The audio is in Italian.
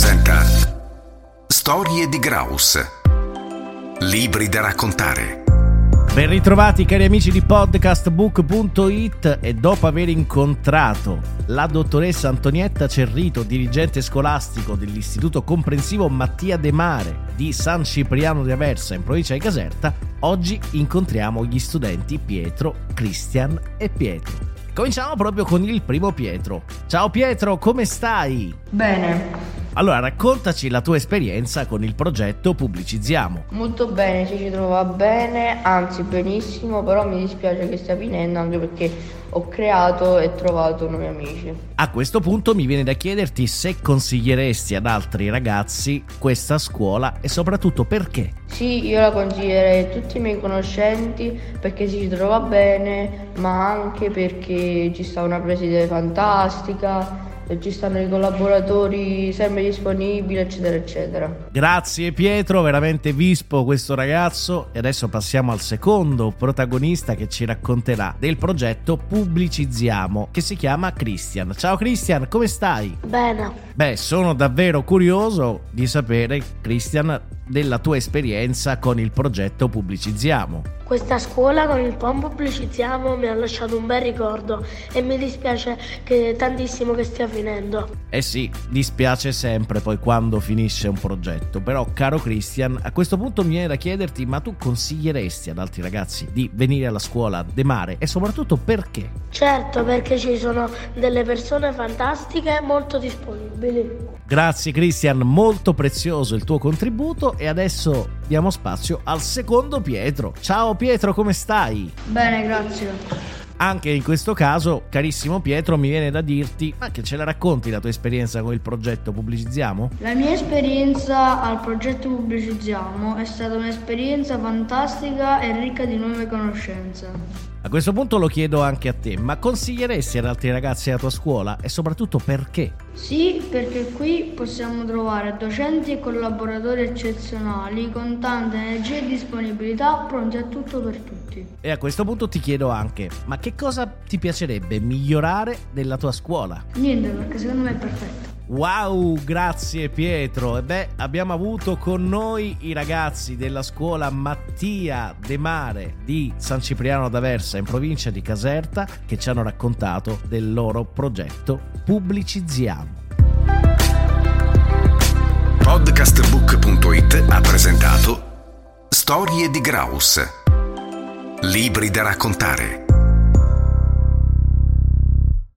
presenta Storie di Graus. Libri da raccontare. Ben ritrovati cari amici di podcastbook.it e dopo aver incontrato la dottoressa Antonietta Cerrito, dirigente scolastico dell'Istituto Comprensivo Mattia De Mare di San Cipriano di Aversa in provincia di Caserta, oggi incontriamo gli studenti Pietro, Cristian e Pietro. Cominciamo proprio con il primo Pietro. Ciao Pietro, come stai? Bene, Allora, raccontaci la tua esperienza con il progetto Pubblicizziamo. molto bene, ci si trova bene, anzi benissimo, però mi dispiace che stia finendo anche perché ho creato e trovato nuovi amici. A questo punto mi viene da chiederti se consiglieresti ad altri ragazzi questa scuola e soprattutto perché. Sì, io la consiglierei a tutti i miei conoscenti perché si trova bene, ma anche perché ci sta una preside fantastica, e ci stanno i collaboratori sempre disponibili, eccetera, eccetera. Grazie Pietro, veramente vispo questo ragazzo e adesso passiamo al secondo protagonista che ci racconterà del progetto Pubblicizziamo che si chiama Christian. Ciao Christian, come stai? Bene, Beh, sono davvero curioso di sapere Christian della tua esperienza con il progetto Pubblicizziamo. questa scuola con il POM pubblicizziamo mi ha lasciato un bel ricordo e mi dispiace che tantissimo che stia finendo. Eh sì, dispiace sempre poi quando finisce un progetto, però caro Christian, a questo punto mi viene da chiederti, ma tu consiglieresti ad altri ragazzi di venire alla scuola De Mare e soprattutto perché? Certo, perché ci sono delle persone fantastiche molto disponibili. Grazie Christian, molto prezioso il tuo contributo e adesso diamo spazio al secondo Pietro. Ciao Pietro, come stai? Bene, grazie. Anche in questo caso, carissimo Pietro, mi viene da dirti, ma che ce la racconti la tua esperienza con il progetto Pubblicizziamo? La mia esperienza al progetto Pubblicizziamo è stata un'esperienza fantastica e ricca di nuove conoscenze. A questo punto lo chiedo anche a te, ma consiglieresti ad altri ragazzi della tua scuola e soprattutto perché? Sì, perché qui possiamo trovare docenti e collaboratori eccezionali con tanta energia e disponibilità pronti a tutto per tutti. E a questo punto ti chiedo anche, ma che cosa ti piacerebbe migliorare della tua scuola? Niente, perché secondo me è perfetto. Wow, grazie Pietro. E beh, abbiamo avuto con noi i ragazzi della scuola Mattia De Mare di San Cipriano d'Aversa in provincia di Caserta che ci hanno raccontato del loro progetto Pubblicizziamo. Podcastbook.it ha presentato Storie di Graus. Libri da raccontare.